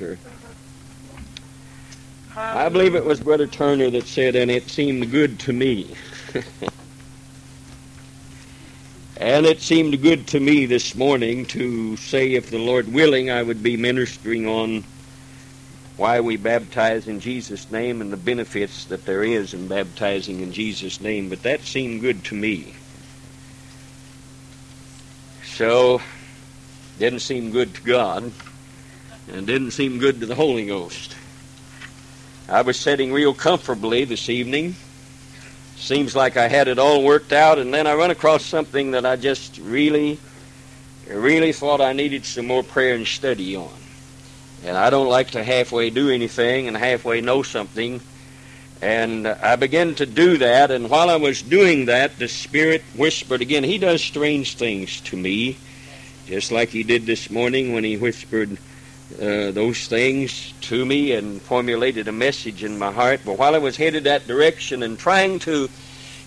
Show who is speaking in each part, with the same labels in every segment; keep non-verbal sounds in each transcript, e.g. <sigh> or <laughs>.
Speaker 1: chapter. Um, I believe it was Brother Turner that said, and it seemed good to me. <laughs> and it seemed good to me this morning to say, if the Lord willing, I would be ministering on why we baptize in Jesus' name and the benefits that there is in baptizing in Jesus' name. But that seemed good to me. So, didn't seem good to God, and didn't seem good to the Holy Ghost. I was sitting real comfortably this evening. Seems like I had it all worked out, and then I run across something that I just really, really thought I needed some more prayer and study on. And I don't like to halfway do anything and halfway know something. And I began to do that, and while I was doing that, the Spirit whispered again. He does strange things to me, just like He did this morning when He whispered uh, those things to me and formulated a message in my heart. But while I was headed that direction and trying to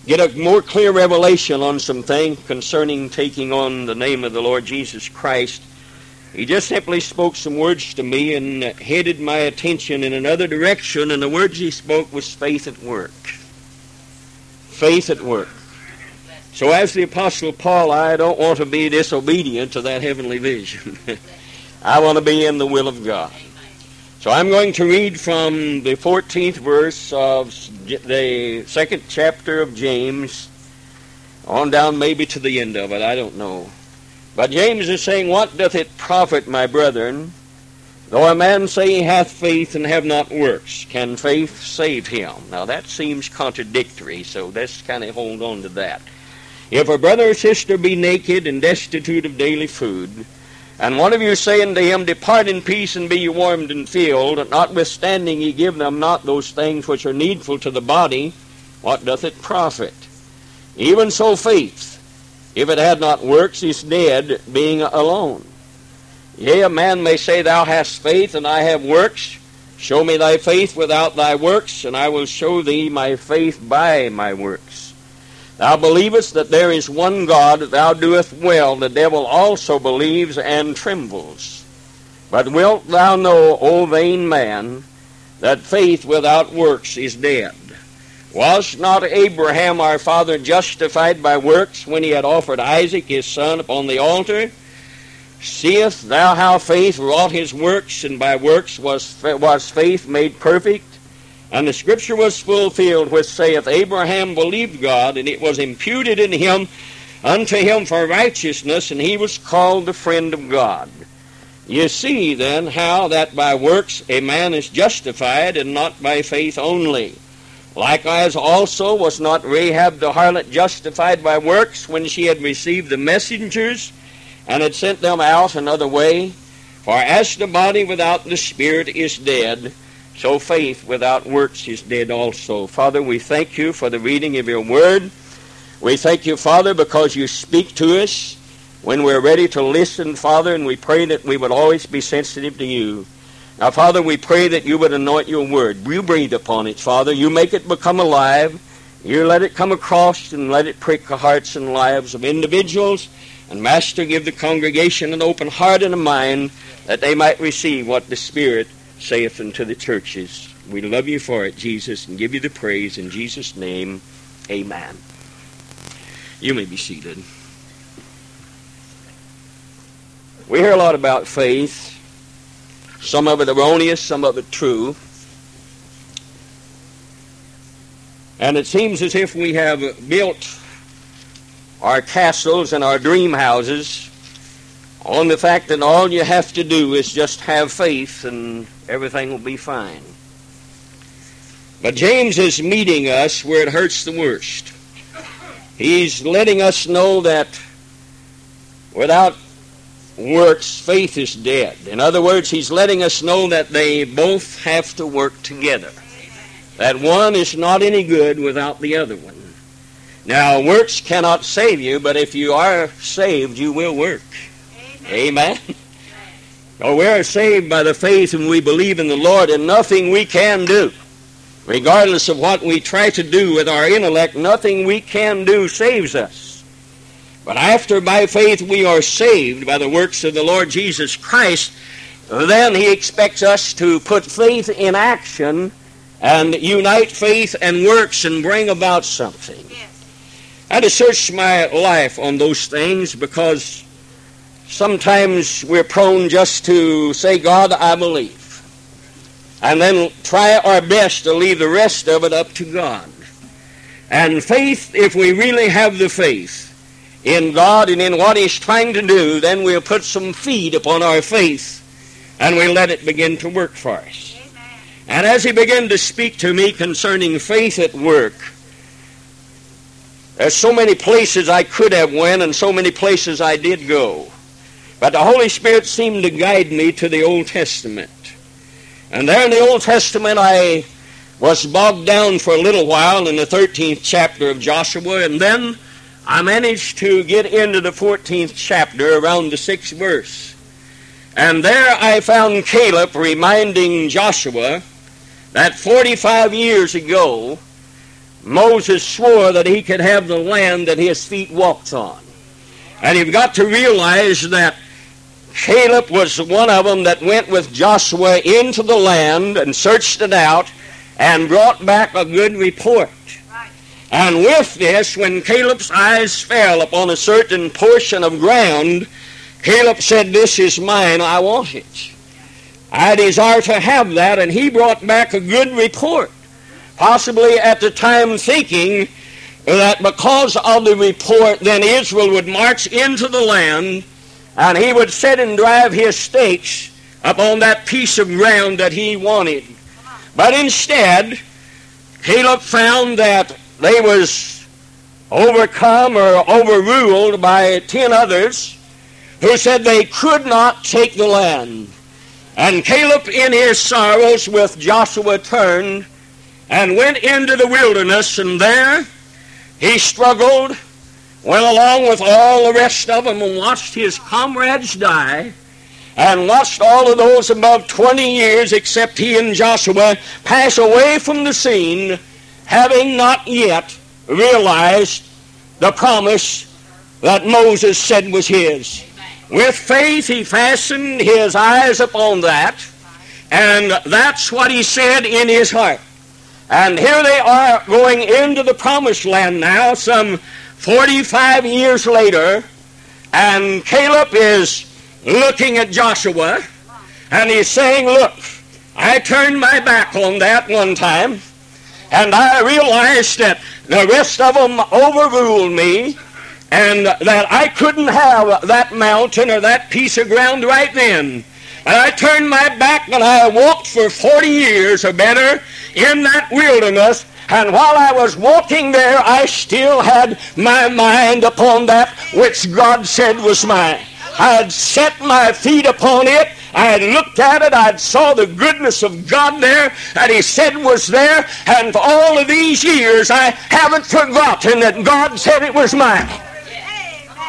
Speaker 1: get a more clear revelation on some things concerning taking on the name of the Lord Jesus Christ, he just simply spoke some words to me and headed my attention in another direction, and the words he spoke was faith at work. Faith at work. So, as the Apostle Paul, I don't want to be disobedient to that heavenly vision. <laughs> I want to be in the will of God. So I'm going to read from the 14th verse of the second chapter of James on down maybe to the end of it. I don't know. But James is saying, What doth it profit, my brethren, though a man say he hath faith and have not works? Can faith save him? Now that seems contradictory, so let's kind of hold on to that. If a brother or sister be naked and destitute of daily food, and one of you say unto him, Depart in peace and be ye warmed and filled, notwithstanding ye give them not those things which are needful to the body, what doth it profit? Even so faith, if it had not works, is dead, being alone. Yea, a man may say, Thou hast faith, and I have works. Show me thy faith without thy works, and I will show thee my faith by my works. Thou believest that there is one God, thou doest well. The devil also believes and trembles. But wilt thou know, O vain man, that faith without works is dead? Was not Abraham our father justified by works when he had offered Isaac his son upon the altar? Seest thou how faith wrought his works, and by works was, was faith made perfect? And the scripture was fulfilled which saith, Abraham believed God, and it was imputed in him unto him for righteousness, and he was called the friend of God. You see then how that by works a man is justified, and not by faith only. Likewise also was not Rahab the harlot justified by works when she had received the messengers and had sent them out another way? For as the body without the spirit is dead, so faith without works is dead also. Father, we thank you for the reading of your word. We thank you, Father, because you speak to us when we're ready to listen, Father, and we pray that we would always be sensitive to you. Now, Father, we pray that you would anoint your word. You breathe upon it, Father. You make it become alive. You let it come across and let it prick the hearts and lives of individuals. And, Master, give the congregation an open heart and a mind that they might receive what the Spirit saith unto the churches. We love you for it, Jesus, and give you the praise in Jesus' name. Amen. You may be seated. We hear a lot about faith, some of it erroneous, some of it true. And it seems as if we have built our castles and our dream houses on the fact that all you have to do is just have faith and everything will be fine. But James is meeting us where it hurts the worst. He's letting us know that without works, faith is dead. In other words, he's letting us know that they both have to work together. That one is not any good without the other one. Now, works cannot save you, but if you are saved, you will work. Amen. Oh, we are saved by the faith and we believe in the Lord, and nothing we can do, regardless of what we try to do with our intellect, nothing we can do saves us. But after by faith we are saved by the works of the Lord Jesus Christ, then he expects us to put faith in action and unite faith and works and bring about something. I had to search my life on those things because sometimes we're prone just to say, God, I believe. And then try our best to leave the rest of it up to God. And faith, if we really have the faith in God and in what He's trying to do, then we'll put some feed upon our faith and we'll let it begin to work for us. Amen. And as He began to speak to me concerning faith at work, there's so many places I could have went and so many places I did go. But the Holy Spirit seemed to guide me to the Old Testament. And there in the Old Testament I was bogged down for a little while in the 13th chapter of Joshua, and then I managed to get into the 14th chapter around the 6th verse. And there I found Caleb reminding Joshua that 45 years ago, Moses swore that he could have the land that his feet walked on. And you've got to realize that Caleb was one of them that went with Joshua into the land and searched it out and brought back a good report. And with this, when Caleb's eyes fell upon a certain portion of ground, Caleb said, This is mine, I want it. I desire to have that, and he brought back a good report possibly at the time thinking that because of the report, then Israel would march into the land and he would sit and drive his stakes up on that piece of ground that he wanted. But instead, Caleb found that they was overcome or overruled by ten others who said they could not take the land. And Caleb in his sorrows with Joshua turned and went into the wilderness, and there he struggled, went along with all the rest of them, and watched his comrades die, and watched all of those above 20 years, except he and Joshua, pass away from the scene, having not yet realized the promise that Moses said was his. With faith, he fastened his eyes upon that, and that's what he said in his heart. And here they are going into the promised land now, some 45 years later, and Caleb is looking at Joshua, and he's saying, Look, I turned my back on that one time, and I realized that the rest of them overruled me, and that I couldn't have that mountain or that piece of ground right then. And I turned my back and I walked for 40 years or better in that wilderness. And while I was walking there, I still had my mind upon that which God said was mine. I had set my feet upon it. I had looked at it. I had saw the goodness of God there that He said was there. And for all of these years, I haven't forgotten that God said it was mine.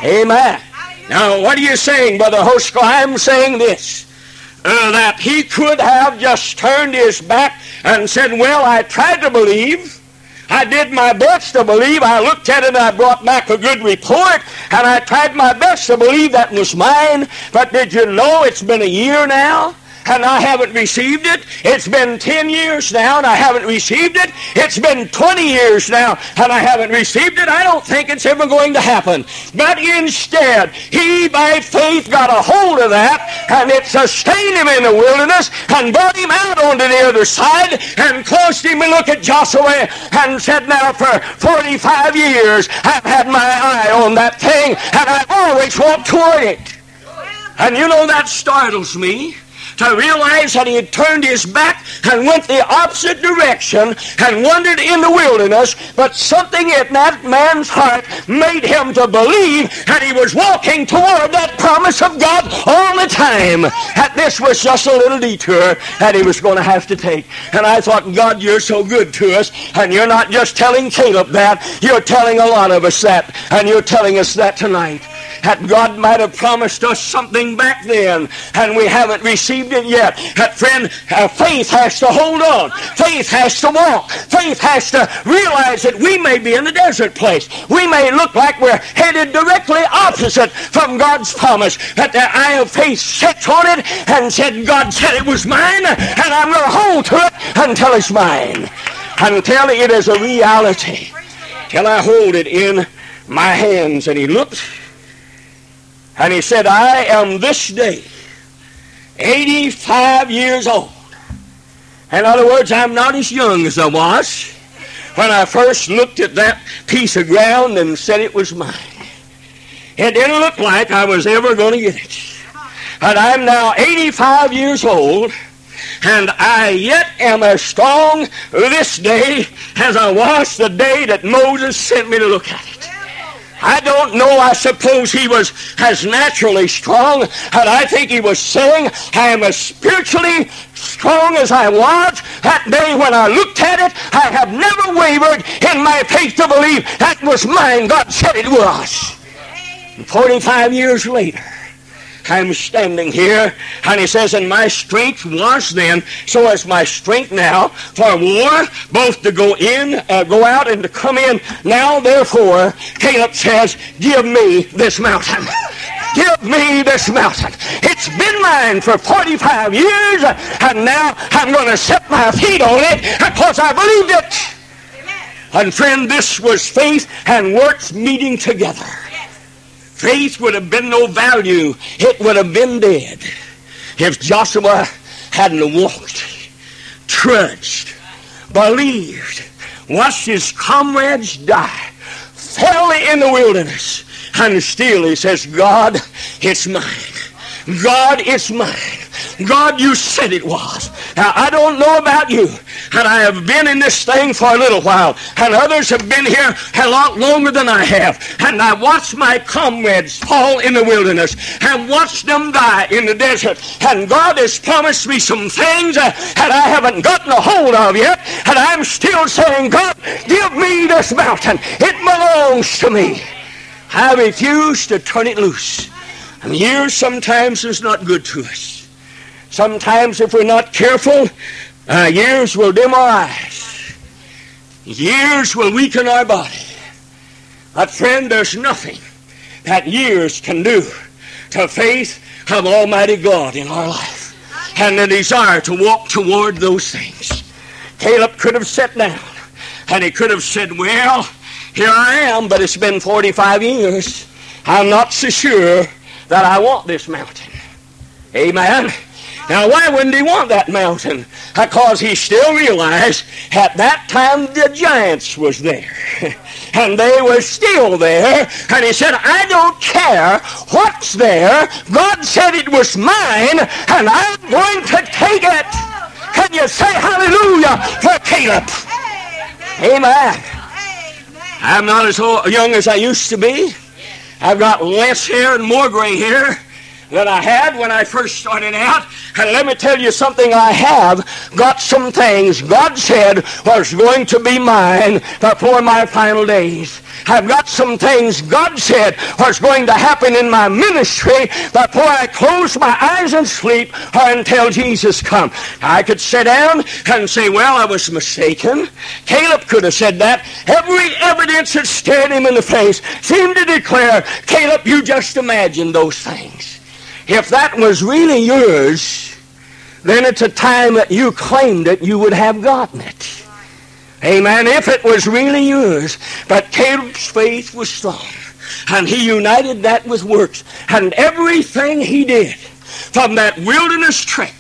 Speaker 1: Amen. Now, what are you saying, Brother Hosko? I'm saying this uh, that he could have just turned his back and said, Well, I tried to believe. I did my best to believe. I looked at it and I brought back a good report, and I tried my best to believe that was mine. But did you know it's been a year now? And I haven't received it. It's been 10 years now and I haven't received it. It's been 20 years now and I haven't received it. I don't think it's ever going to happen. But instead, he by faith got a hold of that and it sustained him in the wilderness and brought him out onto the other side and caused him to look at Joshua and said, Now for 45 years I've had my eye on that thing and I've always walked toward it. And you know that startles me to realize that he had turned his back and went the opposite direction and wandered in the wilderness, but something in that man's heart made him to believe that he was walking toward that promise of God all the time. That this was just a little detour that he was going to have to take. And I thought, God, you're so good to us, and you're not just telling Caleb that, you're telling a lot of us that, and you're telling us that tonight. That God might have promised us something back then, and we haven't received it yet. That friend, uh, faith has to hold on. Faith has to walk. Faith has to realize that we may be in a desert place. We may look like we're headed directly opposite from God's promise. But the eye of faith sets on it and said, God said it was mine, and I'm going to hold to it until it's mine. Until it is a reality. Till I hold it in my hands. And he looked and he said, I am this day 85 years old. In other words, I'm not as young as I was when I first looked at that piece of ground and said it was mine. It didn't look like I was ever going to get it. But I'm now 85 years old, and I yet am as strong this day as I was the day that Moses sent me to look at it. I don't know. I suppose he was as naturally strong. And I think he was saying, I am as spiritually strong as I was that day when I looked at it. I have never wavered in my faith to believe that was mine. God said it was. 45 years later, I'm standing here, and he says, and my strength was then, so is my strength now for war, both to go in, uh, go out, and to come in. Now, therefore, Caleb says, give me this mountain. <laughs> Give me this mountain. It's been mine for 45 years, and now I'm going to set my feet on it because I believed it. And friend, this was faith and works meeting together. Faith would have been no value. It would have been dead if Joshua hadn't walked, trudged, believed, watched his comrades die, fell in the wilderness, and still he says, God, it's mine. God, it's mine. God, you said it was. Now, I don't know about you, and I have been in this thing for a little while, and others have been here a lot longer than I have, and I watched my comrades fall in the wilderness and watched them die in the desert, and God has promised me some things uh, that I haven't gotten a hold of yet, and I'm still saying, God, give me this mountain. It belongs to me. I refuse to turn it loose. And years sometimes is not good to us. Sometimes, if we're not careful, uh, years will dim our eyes. Years will weaken our body. But, friend, there's nothing that years can do to faith of Almighty God in our life and the desire to walk toward those things. Caleb could have sat down and he could have said, Well, here I am, but it's been 45 years. I'm not so sure that I want this mountain. Amen. Now, why wouldn't he want that mountain? Because he still realized at that time the giants was there. <laughs> and they were still there. And he said, I don't care what's there. God said it was mine, and I'm going to take it. Can you say hallelujah for Caleb? Amen. I'm not as young as I used to be. I've got less hair and more gray hair than I had when I first started out. And let me tell you something, I have got some things God said was going to be mine before my final days. I've got some things God said was going to happen in my ministry before I close my eyes and sleep or until Jesus come. I could sit down and say, well, I was mistaken. Caleb could have said that. Every evidence that stared him in the face seemed to declare, Caleb, you just imagined those things. If that was really yours, then it's a time that you claimed it, you would have gotten it. Amen. If it was really yours. But Caleb's faith was strong. And he united that with works. And everything he did from that wilderness trek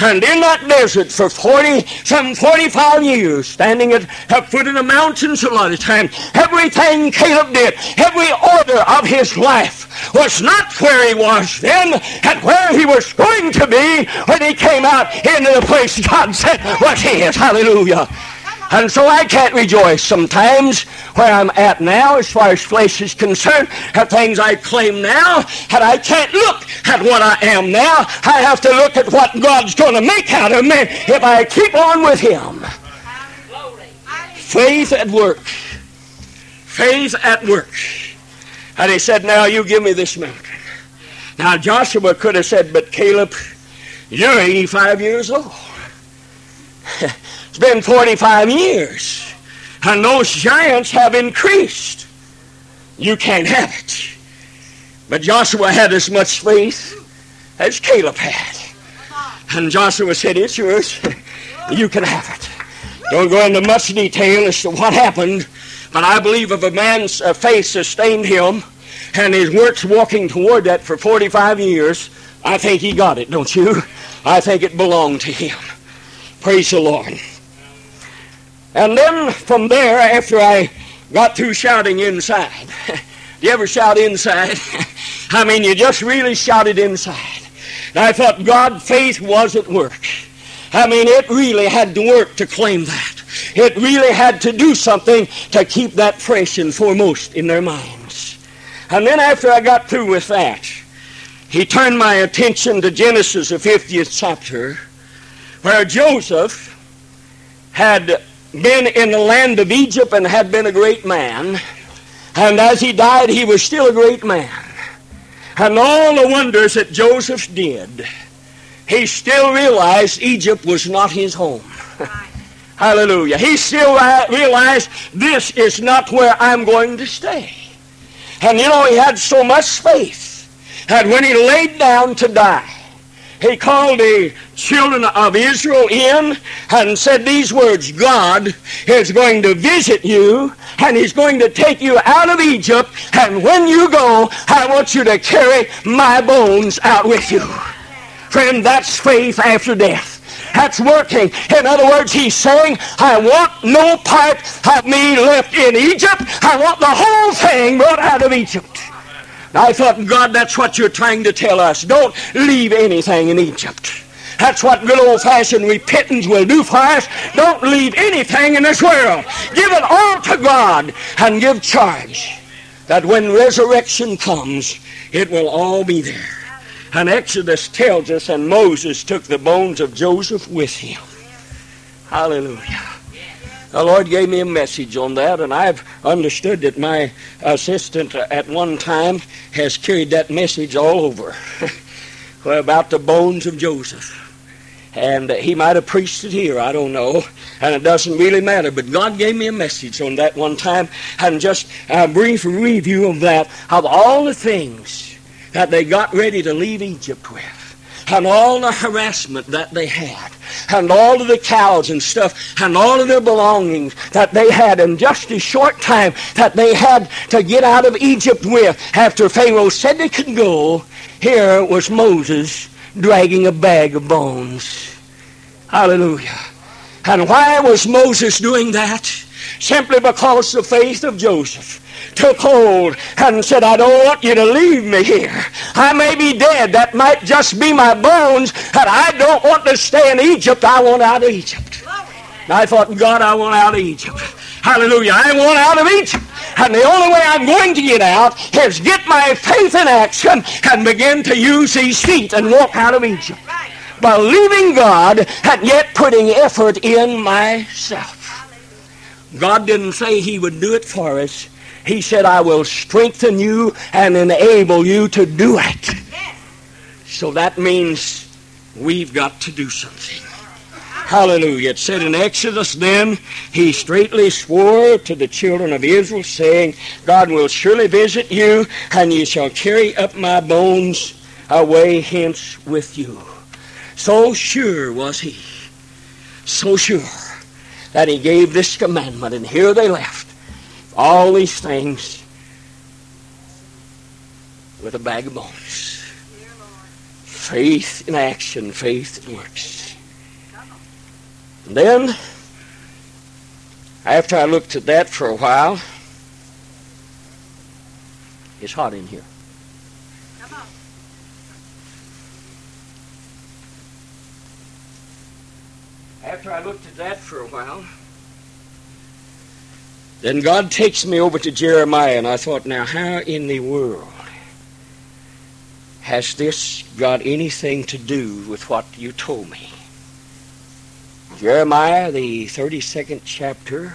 Speaker 1: and in that desert for 40, some 45 years, standing at the foot of the mountains a lot of times, everything Caleb did, every order of his life was not where he was then and where he was going to be when he came out into the place God said was his. Hallelujah. And so I can't rejoice sometimes where I'm at now as far as flesh is concerned, at things I claim now, and I can't look at what I am now. I have to look at what God's going to make out of me if I keep on with Him. Faith at work. Faith at work. And he said, Now you give me this mountain. Now Joshua could have said, But Caleb, you're 85 years old. <laughs> been 45 years. And those giants have increased. You can't have it. But Joshua had as much faith as Caleb had. And Joshua said, It's yours. you can have it. Don't go into much detail as to what happened, but I believe if a man's uh, faith sustained him and his works walking toward that for 45 years, I think he got it, don't you? I think it belonged to him. Praise the Lord. And then from there, after I got through shouting inside, <laughs> do you ever shout inside? <laughs> I mean, you just really shouted inside. And I thought God, faith was at work. I mean, it really had to work to claim that. It really had to do something to keep that fresh and foremost in their minds. And then after I got through with that, he turned my attention to Genesis, the 50th chapter, where Joseph had been in the land of Egypt and had been a great man. And as he died, he was still a great man. And all the wonders that Joseph did, he still realized Egypt was not his home. <laughs> Hallelujah. He still realized this is not where I'm going to stay. And you know, he had so much faith that when he laid down to die, he called the children of Israel in and said these words God is going to visit you and he's going to take you out of Egypt and when you go I want you to carry my bones out with you. Friend, that's faith after death. That's working. In other words, he's saying, I want no part of me left in Egypt. I want the whole thing brought out of Egypt. I thought, God, that's what you're trying to tell us. Don't leave anything in Egypt. That's what good old-fashioned repentance will do for us. Don't leave anything in this world. Give it all to God and give charge that when resurrection comes, it will all be there. And Exodus tells us, and Moses took the bones of Joseph with him. Hallelujah. The Lord gave me a message on that, and I've understood that my assistant at one time has carried that message all over <laughs> about the bones of Joseph. And he might have preached it here, I don't know, and it doesn't really matter. But God gave me a message on that one time, and just a brief review of that, of all the things that they got ready to leave Egypt with and all the harassment that they had, and all of the cows and stuff, and all of their belongings that they had in just a short time that they had to get out of Egypt with after Pharaoh said they could go, here was Moses dragging a bag of bones. Hallelujah. And why was Moses doing that? Simply because the faith of Joseph took hold and said, I don't want you to leave me here. I may be dead. That might just be my bones, but I don't want to stay in Egypt. I want out of Egypt. And I thought, God, I want out of Egypt. Hallelujah. I want out of Egypt. And the only way I'm going to get out is get my faith in action and begin to use these feet and walk out of Egypt. Believing God and yet putting effort in myself. God didn't say he would do it for us. He said, I will strengthen you and enable you to do it. So that means we've got to do something. Hallelujah. It said in Exodus then, he straightly swore to the children of Israel, saying, God will surely visit you, and you shall carry up my bones away hence with you. So sure was he, so sure, that he gave this commandment, and here they left all these things with a bag of bones. Faith in action, faith in works. And then, after I looked at that for a while, it's hot in here. After I looked at that for a while, then God takes me over to Jeremiah, and I thought, now, how in the world has this got anything to do with what you told me? Jeremiah, the 32nd chapter,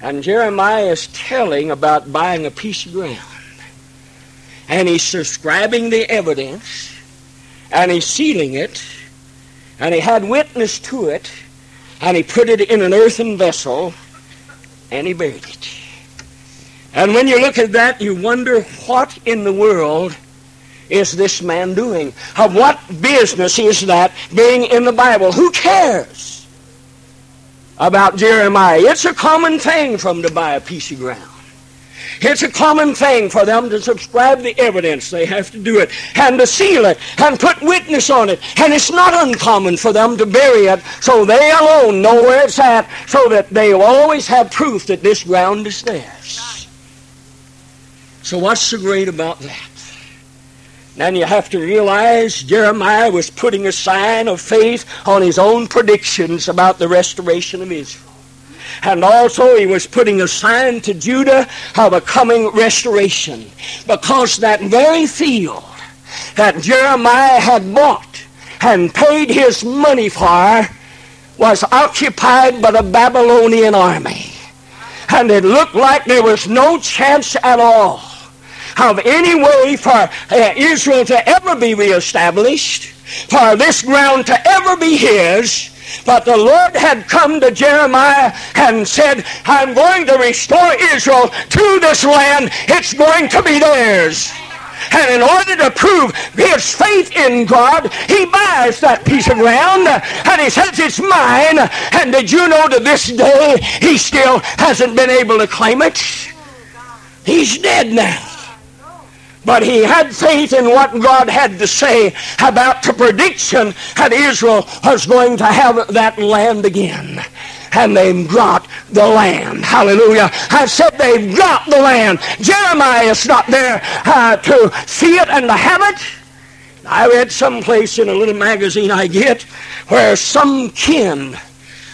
Speaker 1: and Jeremiah is telling about buying a piece of ground. and he's subscribing the evidence, and he's sealing it, and he had witness to it, and he put it in an earthen vessel, and he buried it. And when you look at that, you wonder what in the world is this man doing? Of what business is that being in the Bible? Who cares about Jeremiah? It's a common thing for him to buy a piece of ground. It's a common thing for them to subscribe the evidence. They have to do it and to seal it and put witness on it. And it's not uncommon for them to bury it so they alone know where it's at so that they always have proof that this ground is theirs. So what's so great about that? Then you have to realize Jeremiah was putting a sign of faith on his own predictions about the restoration of Israel. And also he was putting a sign to Judah of a coming restoration. Because that very field that Jeremiah had bought and paid his money for was occupied by the Babylonian army. And it looked like there was no chance at all of any way for uh, Israel to ever be reestablished, for this ground to ever be his. But the Lord had come to Jeremiah and said, I'm going to restore Israel to this land. It's going to be theirs. And in order to prove his faith in God, he buys that piece of ground and he says it's mine. And did you know to this day he still hasn't been able to claim it? He's dead now. But he had faith in what God had to say about the prediction that Israel was going to have that land again. And they've got the land. Hallelujah. I said they've got the land. Jeremiah is not there uh, to see it and to have it. I read someplace in a little magazine I get where some kin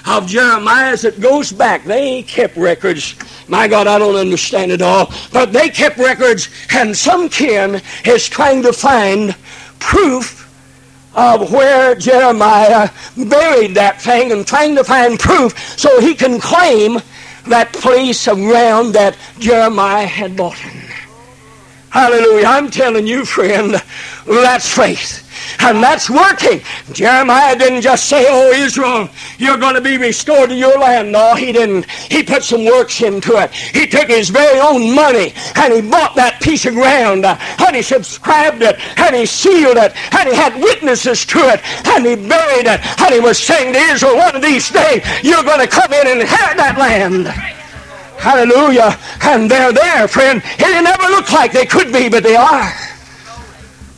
Speaker 1: of Jeremiah's that goes back. They kept records. My God, I don't understand it all. But they kept records, and some kin is trying to find proof of where Jeremiah buried that thing and trying to find proof so he can claim that place of ground that Jeremiah had bought. Hallelujah. I'm telling you, friend, that's faith. And that's working. Jeremiah didn't just say, Oh, Israel, you're going to be restored to your land. No, he didn't. He put some works into it. He took his very own money and he bought that piece of ground uh, and he subscribed it and he sealed it and he had witnesses to it and he buried it and he was saying to Israel, one of these days you're going to come in and inherit that land. Hallelujah. And they're there, friend. It never looked like they could be, but they are.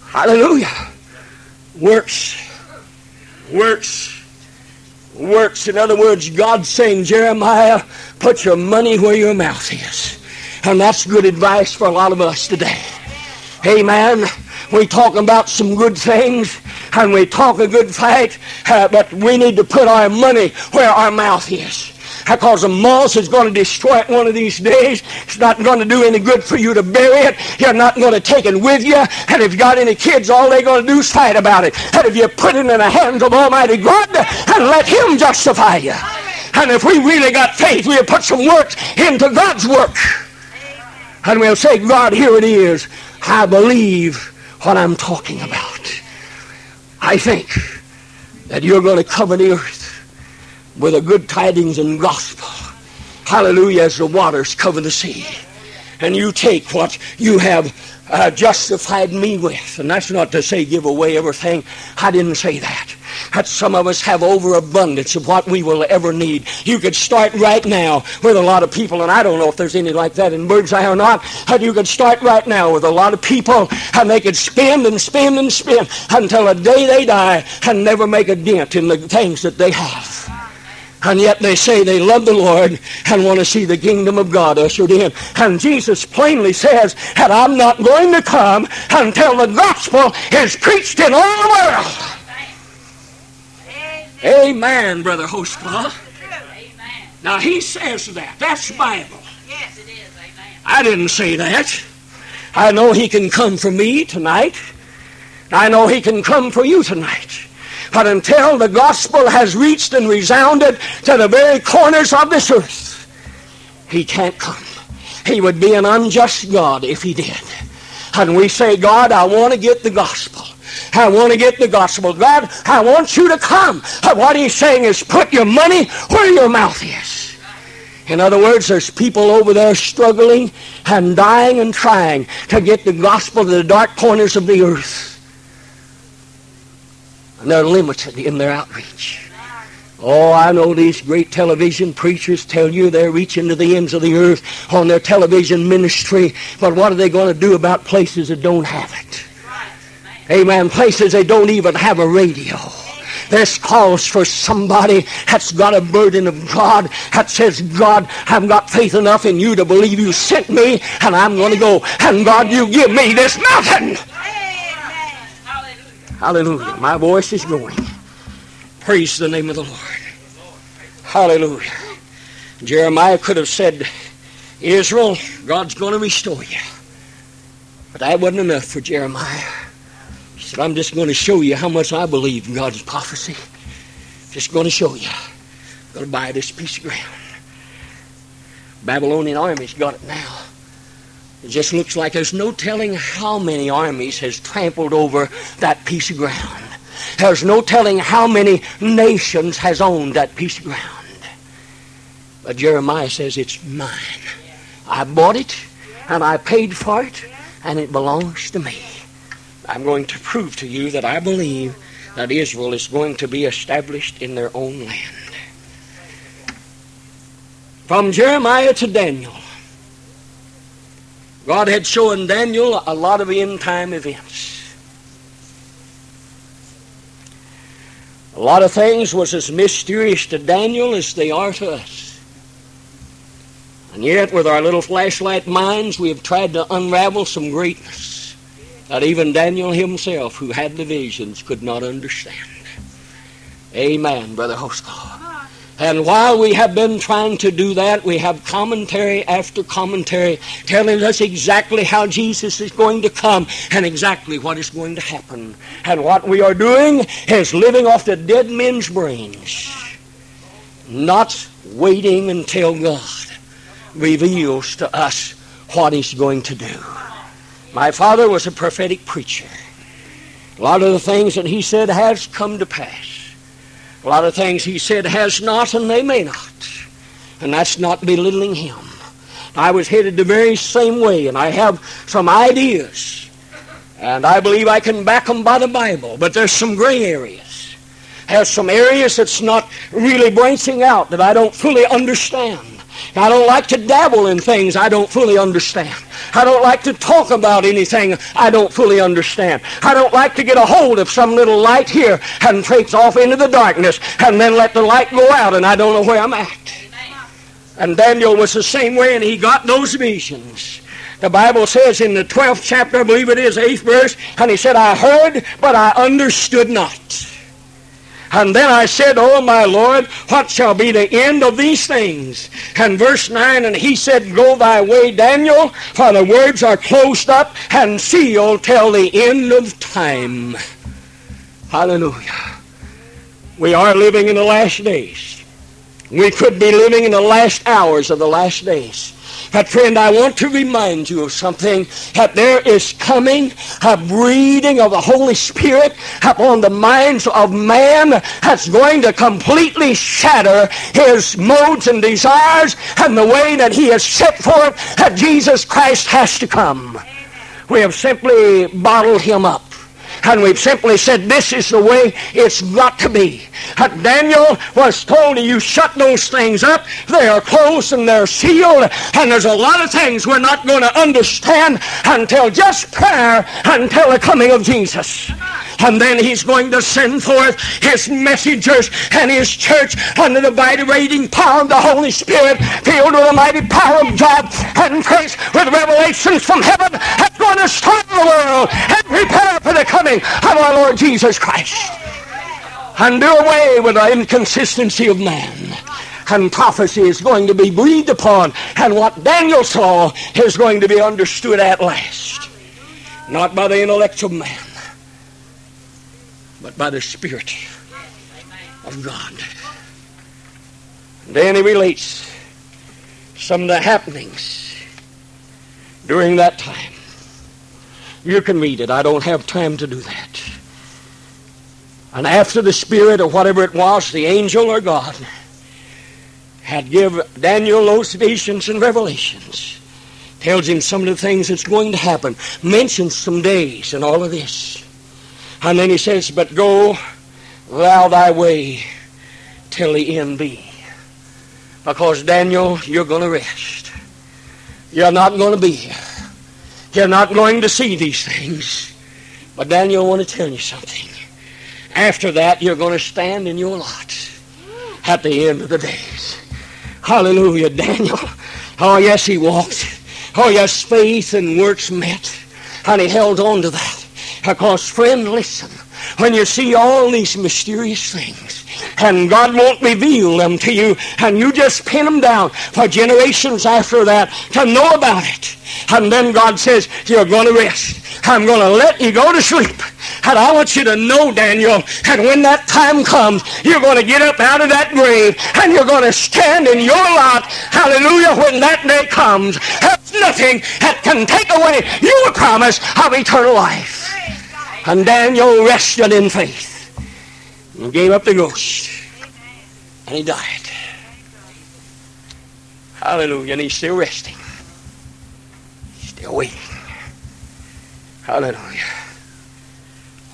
Speaker 1: Hallelujah works. Works. Works. In other words, God's saying, Jeremiah, put your money where your mouth is. And that's good advice for a lot of us today. Amen. We talk about some good things and we talk a good fight, uh, but we need to put our money where our mouth is because the moss is going to destroy it one of these days. It's not going to do any good for you to bury it. You're not going to take it with you. And if you got any kids, all they're going to do is fight about it. And if you put it in the hands of Almighty God and let Him justify you. And if we really got faith, we'll put some work into God's work. And we'll say, God, here it is. I believe what I'm talking about. I think that you're going to cover the earth with the good tidings and gospel. Hallelujah, as the waters cover the sea. And you take what you have uh, justified me with. And that's not to say give away everything. I didn't say that. That some of us have overabundance of what we will ever need. You could start right now with a lot of people, and I don't know if there's any like that in Birdseye or not, but you could start right now with a lot of people, and they could spend and spend and spend until the day they die and never make a dent in the things that they have and yet they say they love the Lord and want to see the kingdom of God ushered in. And Jesus plainly says that I'm not going to come until the gospel is preached in all the world. Amen, Brother Hostpaw. Now he says that. That's Bible. Yes, it is. Amen. I didn't say that. I know he can come for me tonight. I know he can come for you tonight. But until the gospel has reached and resounded to the very corners of this earth, he can't come. He would be an unjust God if he did.
Speaker 2: And we say, God, I want to get the gospel. I want to get the gospel. God, I want you to come. What he's saying is put your money where your mouth is. In other words, there's people over there struggling and dying and trying to get the gospel to the dark corners of the earth. And they're limited in their outreach. Oh, I know these great television preachers tell you they're reaching to the ends of the earth on their television ministry, but what are they going to do about places that don't have it? Amen. Places they don't even have a radio. This calls for somebody that's got a burden of God that says, God, I've got faith enough in you to believe you sent me, and I'm going to go. And God, you give me this mountain. Hallelujah. My voice is going. Praise the name of the Lord. Hallelujah. Jeremiah could have said, Israel, God's going to restore you. But that wasn't enough for Jeremiah. He said, I'm just going to show you how much I believe in God's prophecy. Just going to show you. Going to buy this piece of ground. Babylonian army's got it now. It just looks like there's no telling how many armies has trampled over that piece of ground. There's no telling how many nations has owned that piece of ground. But Jeremiah says, it's mine. I bought it, and I paid for it, and it belongs to me. I'm going to prove to you that I believe that Israel is going to be established in their own land. From Jeremiah to Daniel, God had shown Daniel a lot of end time events. A lot of things was as mysterious to Daniel as they are to us. And yet, with our little flashlight minds, we have tried to unravel some greatness that even Daniel himself, who had the visions, could not understand. Amen, Brother Hoskell. And while we have been trying to do that, we have commentary after commentary telling us exactly how Jesus is going to come and exactly what is going to happen. And what we are doing is living off the dead men's brains, not waiting until God reveals to us what He's going to do. My father was a prophetic preacher. A lot of the things that he said has come to pass. A lot of things he said has not, and they may not. And that's not belittling him. I was headed the very same way, and I have some ideas. And I believe I can back them by the Bible, but there's some gray areas. There's some areas that's not really branching out that I don't fully understand. I don't like to dabble in things I don't fully understand. I don't like to talk about anything I don't fully understand. I don't like to get a hold of some little light here and traipse off into the darkness and then let the light go out and I don't know where I'm at. And Daniel was the same way and he got those visions. The Bible says in the 12th chapter, I believe it is, 8th verse, and he said, I heard, but I understood not. And then I said, Oh, my Lord, what shall be the end of these things? And verse 9, and he said, Go thy way, Daniel, for the words are closed up and sealed till the end of time. Hallelujah. We are living in the last days. We could be living in the last hours of the last days. Friend, I want to remind you of something that there is coming a breathing of the Holy Spirit upon the minds of man that's going to completely shatter his modes and desires and the way that he has set forth that Jesus Christ has to come. We have simply bottled him up. And we've simply said, this is the way it's got to be. Daniel was told, you shut those things up. They are closed and they're sealed. And there's a lot of things we're not going to understand until just prayer, until the coming of Jesus. And then he's going to send forth his messengers and his church under the vibrating power of the Holy Spirit, filled with the mighty power of God, and grace with revelations from heaven, that's going to start the world and prepare for the coming of our Lord Jesus Christ. And do away with the inconsistency of man and prophecy is going to be breathed upon, and what Daniel saw is going to be understood at last. Not by the intellect of man, but by the Spirit of God. then he relates some of the happenings during that time. You can read it. I don't have time to do that. And after the Spirit or whatever it was, the angel or God, had give Daniel those visions and revelations, tells him some of the things that's going to happen, mentions some days and all of this. And then he says, But go thou thy way till the end be. Because, Daniel, you're going to rest. You're not going to be here. You're not going to see these things. But, Daniel, I want to tell you something. After that, you're going to stand in your lot at the end of the days. Hallelujah, Daniel. Oh, yes, he walked. Oh, yes, faith and works met. And he held on to that. Because, friend, listen. When you see all these mysterious things, and God won't reveal them to you, and you just pin them down for generations after that to know about it. And then God says, You're going to rest. I'm going to let you go to sleep. And I want you to know, Daniel, that when that time comes, you're going to get up out of that grave and you're going to stand in your lot. Hallelujah. When that day comes, there's nothing that can take away your promise of eternal life. And Daniel rested in faith and gave up the ghost. And he died. Hallelujah. And he's still resting. Still waiting. Hallelujah.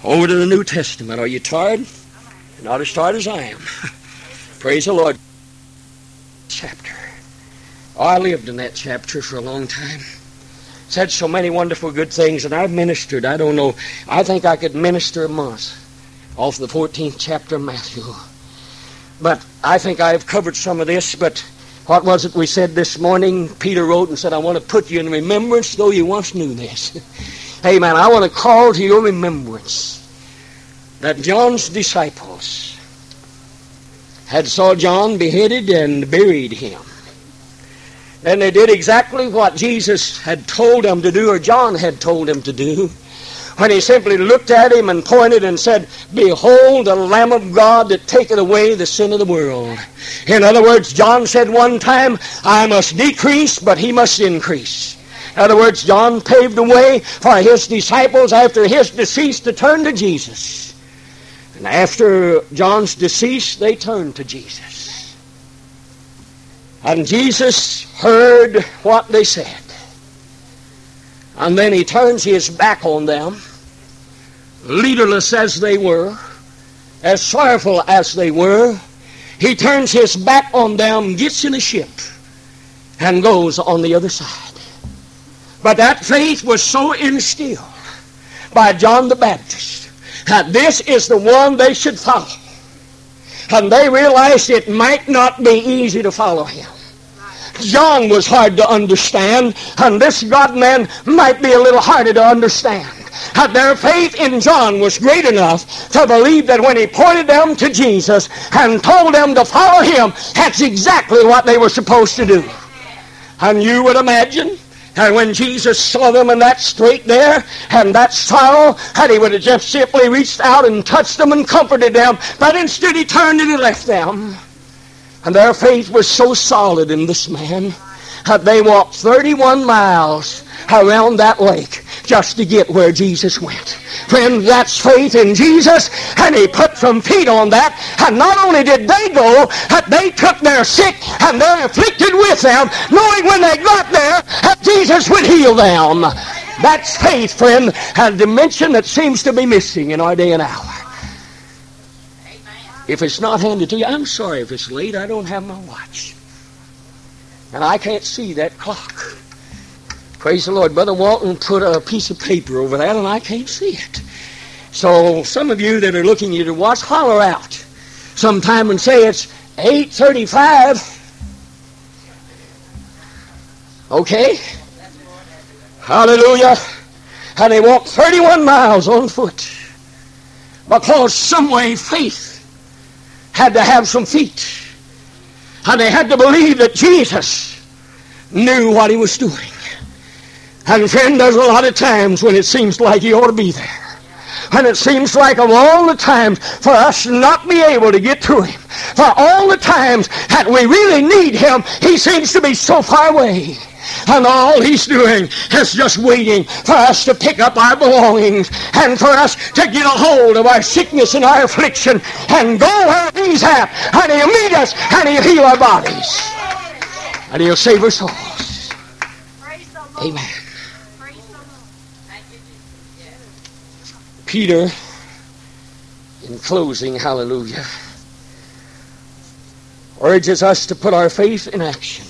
Speaker 2: Over to the New Testament. Are you tired? not as tired as I am. <laughs> Praise the Lord. Chapter. I lived in that chapter for a long time. Said so many wonderful good things, and I've ministered. I don't know. I think I could minister a month off the 14th chapter of Matthew. But I think I've covered some of this, but what was it we said this morning? Peter wrote and said, I want to put you in remembrance, though you once knew this. <laughs> Amen. I want to call to your remembrance that John's disciples had saw John beheaded and buried him. And they did exactly what Jesus had told them to do, or John had told them to do, when he simply looked at him and pointed and said, Behold the Lamb of God that taketh away the sin of the world. In other words, John said one time, I must decrease, but he must increase. In other words, John paved the way for his disciples after his decease to turn to Jesus. And after John's decease, they turned to Jesus. And Jesus heard what they said. And then he turns his back on them, leaderless as they were, as sorrowful as they were. He turns his back on them, gets in a ship, and goes on the other side. But that faith was so instilled by John the Baptist that this is the one they should follow. And they realized it might not be easy to follow him. John was hard to understand, and this God man might be a little harder to understand. That their faith in John was great enough to believe that when he pointed them to Jesus and told them to follow him, that's exactly what they were supposed to do. And you would imagine and when Jesus saw them in that strait there and that sorrow, and he would have just simply reached out and touched them and comforted them, but instead he turned and he left them. And their faith was so solid in this man that they walked 31 miles around that lake just to get where Jesus went. Friend, that's faith in Jesus, and he put some feet on that, and not only did they go, but they took their sick and their afflicted with them, knowing when they got there that Jesus would heal them. That's faith, friend, a dimension that seems to be missing in our day and hour. If it's not handed to you, I'm sorry if it's late. I don't have my watch. And I can't see that clock. Praise the Lord. Brother Walton put a piece of paper over that, and I can't see it. So some of you that are looking at your watch, holler out sometime and say it's 8.35. Okay? Hallelujah. And they walked 31 miles on foot because some way faith had to have some feet. And they had to believe that Jesus knew what he was doing. And friend, there's a lot of times when it seems like he ought to be there. And it seems like of all the times for us not be able to get to him, for all the times that we really need him, he seems to be so far away. And all he's doing is just waiting for us to pick up our belongings and for us to get a hold of our sickness and our affliction and go where he's at. And he'll meet us and he'll heal our bodies. And he'll save our souls. Amen. Peter, in closing, hallelujah, urges us to put our faith in action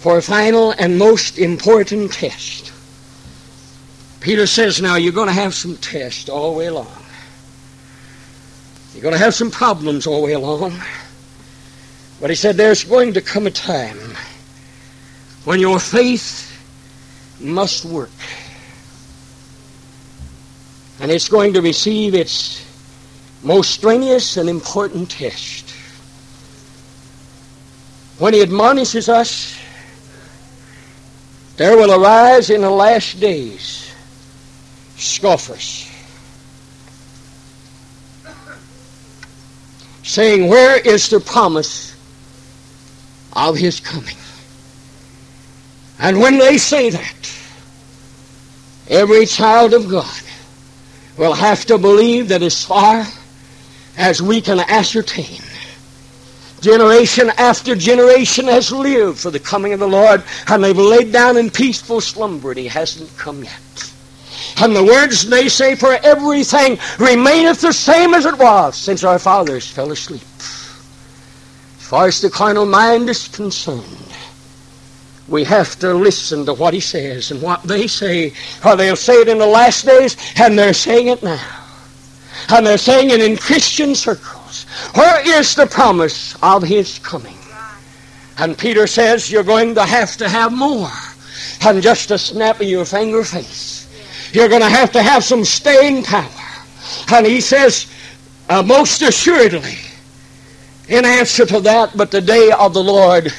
Speaker 2: for a final and most important test. Peter says, now you're going to have some tests all the way along. You're going to have some problems all the way along. But he said, there's going to come a time when your faith must work. And it's going to receive its most strenuous and important test. When he admonishes us, there will arise in the last days scoffers, saying, Where is the promise of his coming? And when they say that, every child of God will have to believe that as far as we can ascertain, generation after generation has lived for the coming of the Lord, and they've laid down in peaceful slumber, and he hasn't come yet. And the words they say, for everything remaineth the same as it was since our fathers fell asleep. As far as the carnal mind is concerned, we have to listen to what he says and what they say, or they'll say it in the last days, and they're saying it now. And they're saying it in Christian circles. Where is the promise of his coming? And Peter says you're going to have to have more than just a snap of your finger face. You're going to have to have some staying power. And he says, uh, most assuredly, in answer to that, but the day of the Lord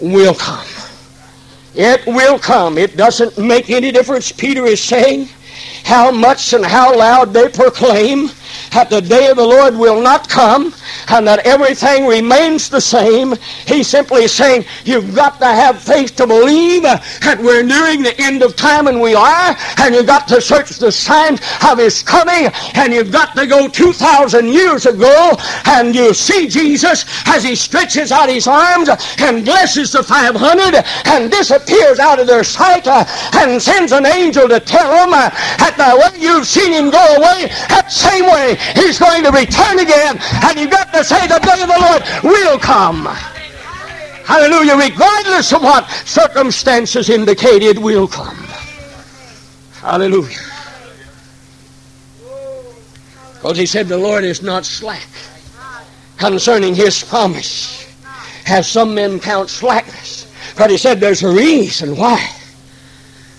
Speaker 2: will come. It will come. It doesn't make any difference, Peter is saying, how much and how loud they proclaim that the day of the Lord will not come and that everything remains the same. He's simply saying you've got to have faith to believe that we're nearing the end of time and we are, and you've got to search the signs of His coming, and you've got to go 2,000 years ago and you see Jesus as He stretches out His arms and blesses the 500 and disappears out of their sight and sends an angel to tell them that the way you've seen Him go away, that same way He's going to return again. And you've got to say the day of the Lord will come. Hallelujah. Regardless of what circumstances indicate, it will come. Hallelujah. Because he said the Lord is not slack concerning his promise. Have some men count slackness. But he said there's a reason why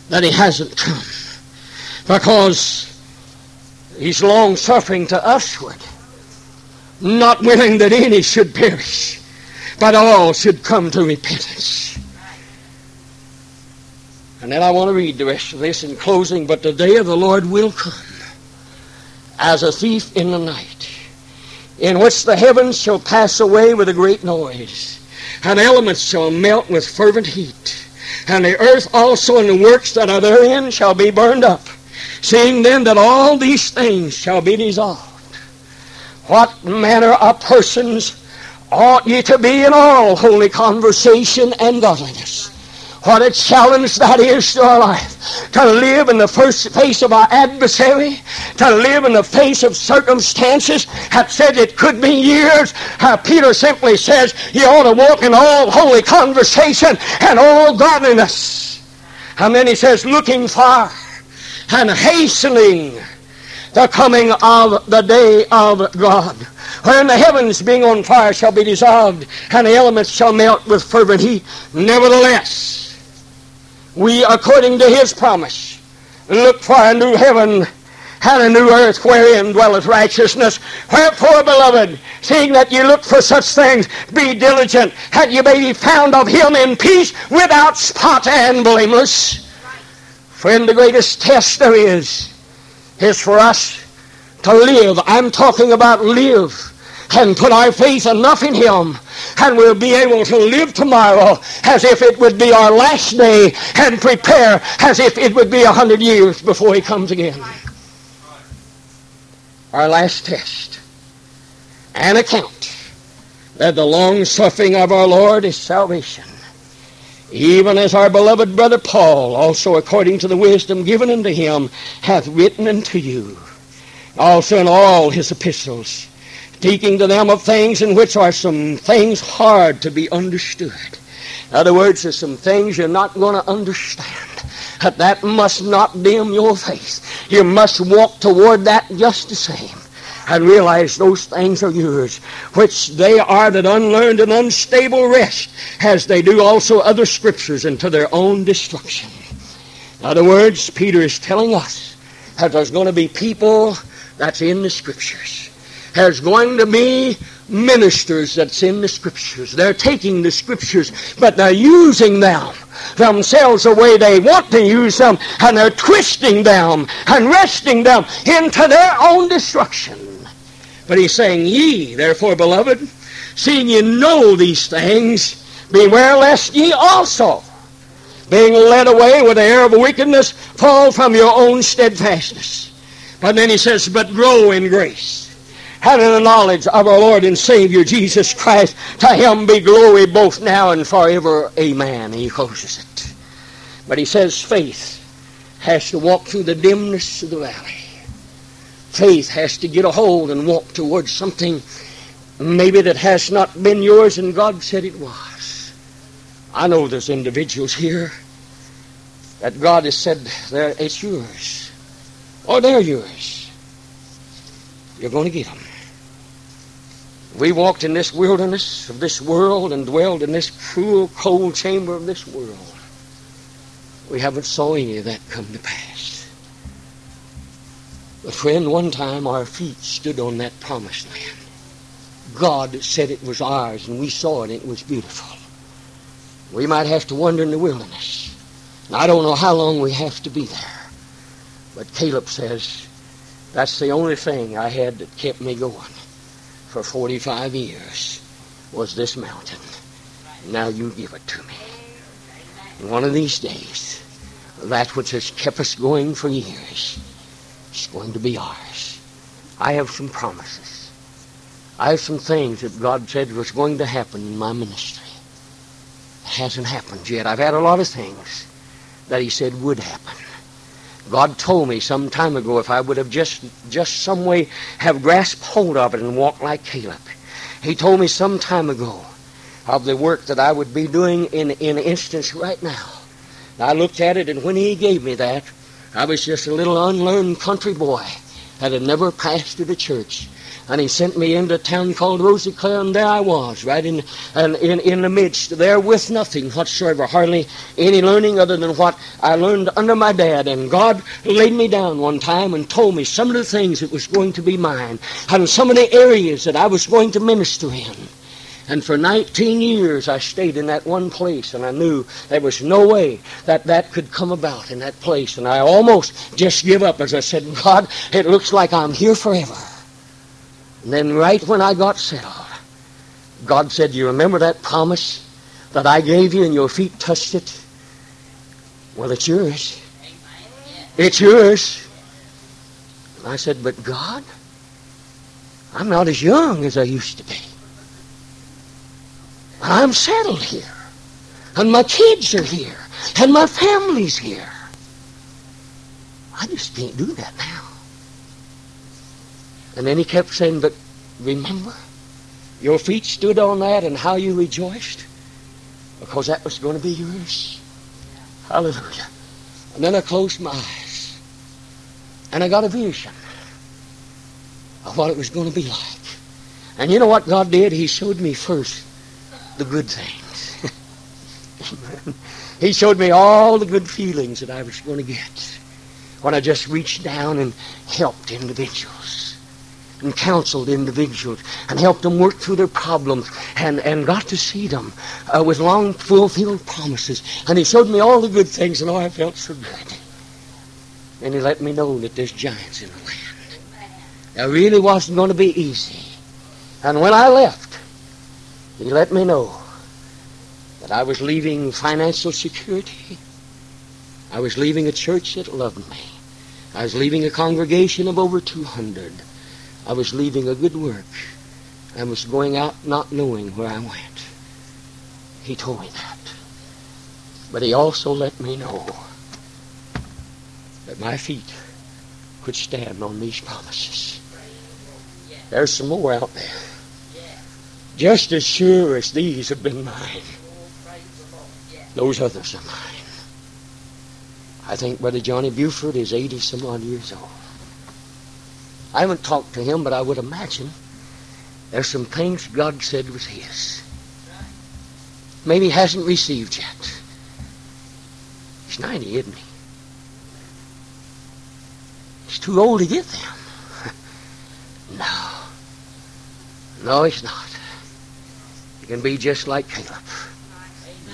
Speaker 2: that he hasn't come. Because He's long suffering to usward, not willing that any should perish, but all should come to repentance. And then I want to read the rest of this in closing. But the day of the Lord will come as a thief in the night, in which the heavens shall pass away with a great noise, and elements shall melt with fervent heat, and the earth also and the works that are therein shall be burned up. Seeing then that all these things shall be dissolved, what manner of persons ought ye to be in all holy conversation and godliness? What a challenge that is to our life. To live in the first face of our adversary, to live in the face of circumstances that said it could be years. Uh, Peter simply says you ought to walk in all holy conversation and all godliness. And then he says, looking far and hastening the coming of the day of God. When the heavens being on fire shall be dissolved, and the elements shall melt with fervent heat. Nevertheless, we, according to his promise, look for a new heaven and a new earth wherein dwelleth righteousness. Wherefore, beloved, seeing that ye look for such things, be diligent, that ye may be found of him in peace, without spot and blameless. Friend, the greatest test there is is for us to live. I'm talking about live and put our faith enough in Him, and we'll be able to live tomorrow as if it would be our last day and prepare as if it would be a hundred years before He comes again. Our last test and account that the long suffering of our Lord is salvation. Even as our beloved brother Paul, also according to the wisdom given unto him, hath written unto you, also in all his epistles, speaking to them of things in which are some things hard to be understood. In other words, there's some things you're not going to understand. But that must not dim your faith. You must walk toward that just the same and realize those things are yours, which they are that unlearned and unstable rest, as they do also other scriptures into their own destruction. In other words, Peter is telling us that there's going to be people that's in the scriptures. There's going to be ministers that's in the scriptures. They're taking the scriptures, but they're using them themselves the way they want to use them, and they're twisting them and wresting them into their own destruction. But he's saying, Ye, therefore, beloved, seeing ye know these things, beware lest ye also, being led away with the air of wickedness, fall from your own steadfastness. But then he says, But grow in grace. Having the knowledge of our Lord and Savior Jesus Christ, to him be glory both now and forever. Amen. He closes it. But he says faith has to walk through the dimness of the valley. Faith has to get a hold and walk towards something maybe that has not been yours and God said it was. I know there's individuals here that God has said there, it's yours. Or they're yours. You're going to get them. We walked in this wilderness of this world and dwelled in this cruel, cold chamber of this world. We haven't saw any of that come to pass. But friend, one time our feet stood on that promised land. God said it was ours, and we saw it, and it was beautiful. We might have to wander in the wilderness. And I don't know how long we have to be there. But Caleb says, that's the only thing I had that kept me going for 45 years was this mountain. Now you give it to me. One of these days, that which has kept us going for years it's going to be ours. I have some promises. I have some things that God said was going to happen in my ministry. It hasn't happened yet. I've had a lot of things that He said would happen. God told me some time ago if I would have just just some way have grasped hold of it and walked like Caleb. He told me some time ago of the work that I would be doing in in instance right now. I looked at it and when he gave me that, I was just a little unlearned country boy that had never pastored a church. And he sent me into a town called Rosiclare, and there I was, right in, in, in the midst, there with nothing whatsoever, hardly any learning other than what I learned under my dad. And God laid me down one time and told me some of the things that was going to be mine, and some of the areas that I was going to minister in. And for 19 years I stayed in that one place and I knew there was no way that that could come about in that place. And I almost just give up as I said, God, it looks like I'm here forever. And then right when I got settled, God said, you remember that promise that I gave you and your feet touched it? Well, it's yours. It's yours. And I said, but God, I'm not as young as I used to be. I'm settled here. And my kids are here. And my family's here. I just can't do that now. And then he kept saying, but remember, your feet stood on that and how you rejoiced? Because that was going to be yours. Hallelujah. And then I closed my eyes. And I got a vision of what it was going to be like. And you know what God did? He showed me first the good things. <laughs> he showed me all the good feelings that I was going to get when I just reached down and helped individuals and counseled individuals and helped them work through their problems and, and got to see them uh, with long fulfilled promises. And he showed me all the good things and oh, I felt so good. And he let me know that there's giants in the land. It really wasn't going to be easy. And when I left, he let me know that I was leaving financial security. I was leaving a church that loved me. I was leaving a congregation of over 200. I was leaving a good work. I was going out not knowing where I went. He told me that. But he also let me know that my feet could stand on these promises. There's some more out there. Just as sure as these have been mine, those others are mine. I think Brother Johnny Buford is 80 some odd years old. I haven't talked to him, but I would imagine there's some things God said was his. Maybe he hasn't received yet. He's 90, isn't he? He's too old to get them. <laughs> no. No, he's not. He can be just like Caleb.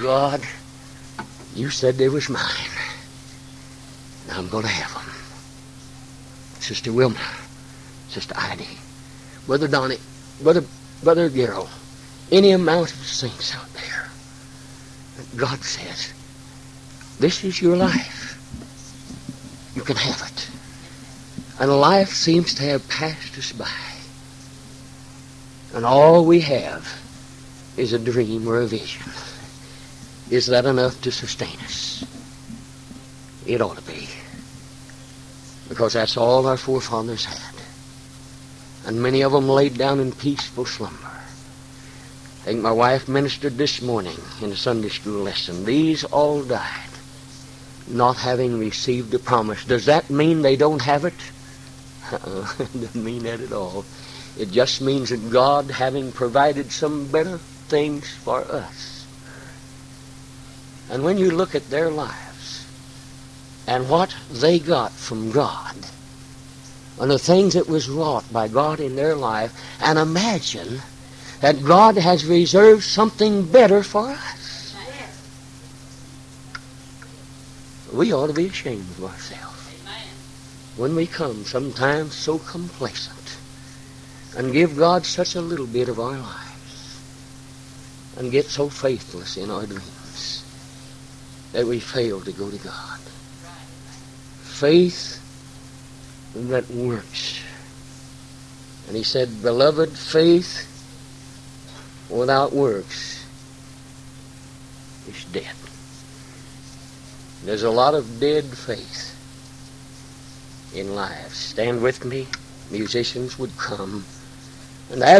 Speaker 2: God, you said they was mine. Now I'm going to have them. Sister Wilma, Sister Ida, Brother Donnie, Brother, Brother Gerald, any amount of saints out there. God says, this is your life. You can have it. And life seems to have passed us by. And all we have is a dream or a vision. Is that enough to sustain us? It ought to be. Because that's all our forefathers had. And many of them laid down in peaceful slumber. I think my wife ministered this morning in a Sunday school lesson. These all died not having received the promise. Does that mean they don't have it? Uh, <laughs> it doesn't mean that at all. It just means that God, having provided some better things for us. And when you look at their lives and what they got from God, and the things that was wrought by God in their life, and imagine that God has reserved something better for us. We ought to be ashamed of ourselves when we come sometimes so complacent and give God such a little bit of our lives and get so faithless in our dreams that we fail to go to God. Faith that works. And he said, Beloved, faith without works is dead. There's a lot of dead faith in lives. Stand with me. Musicians would come. And as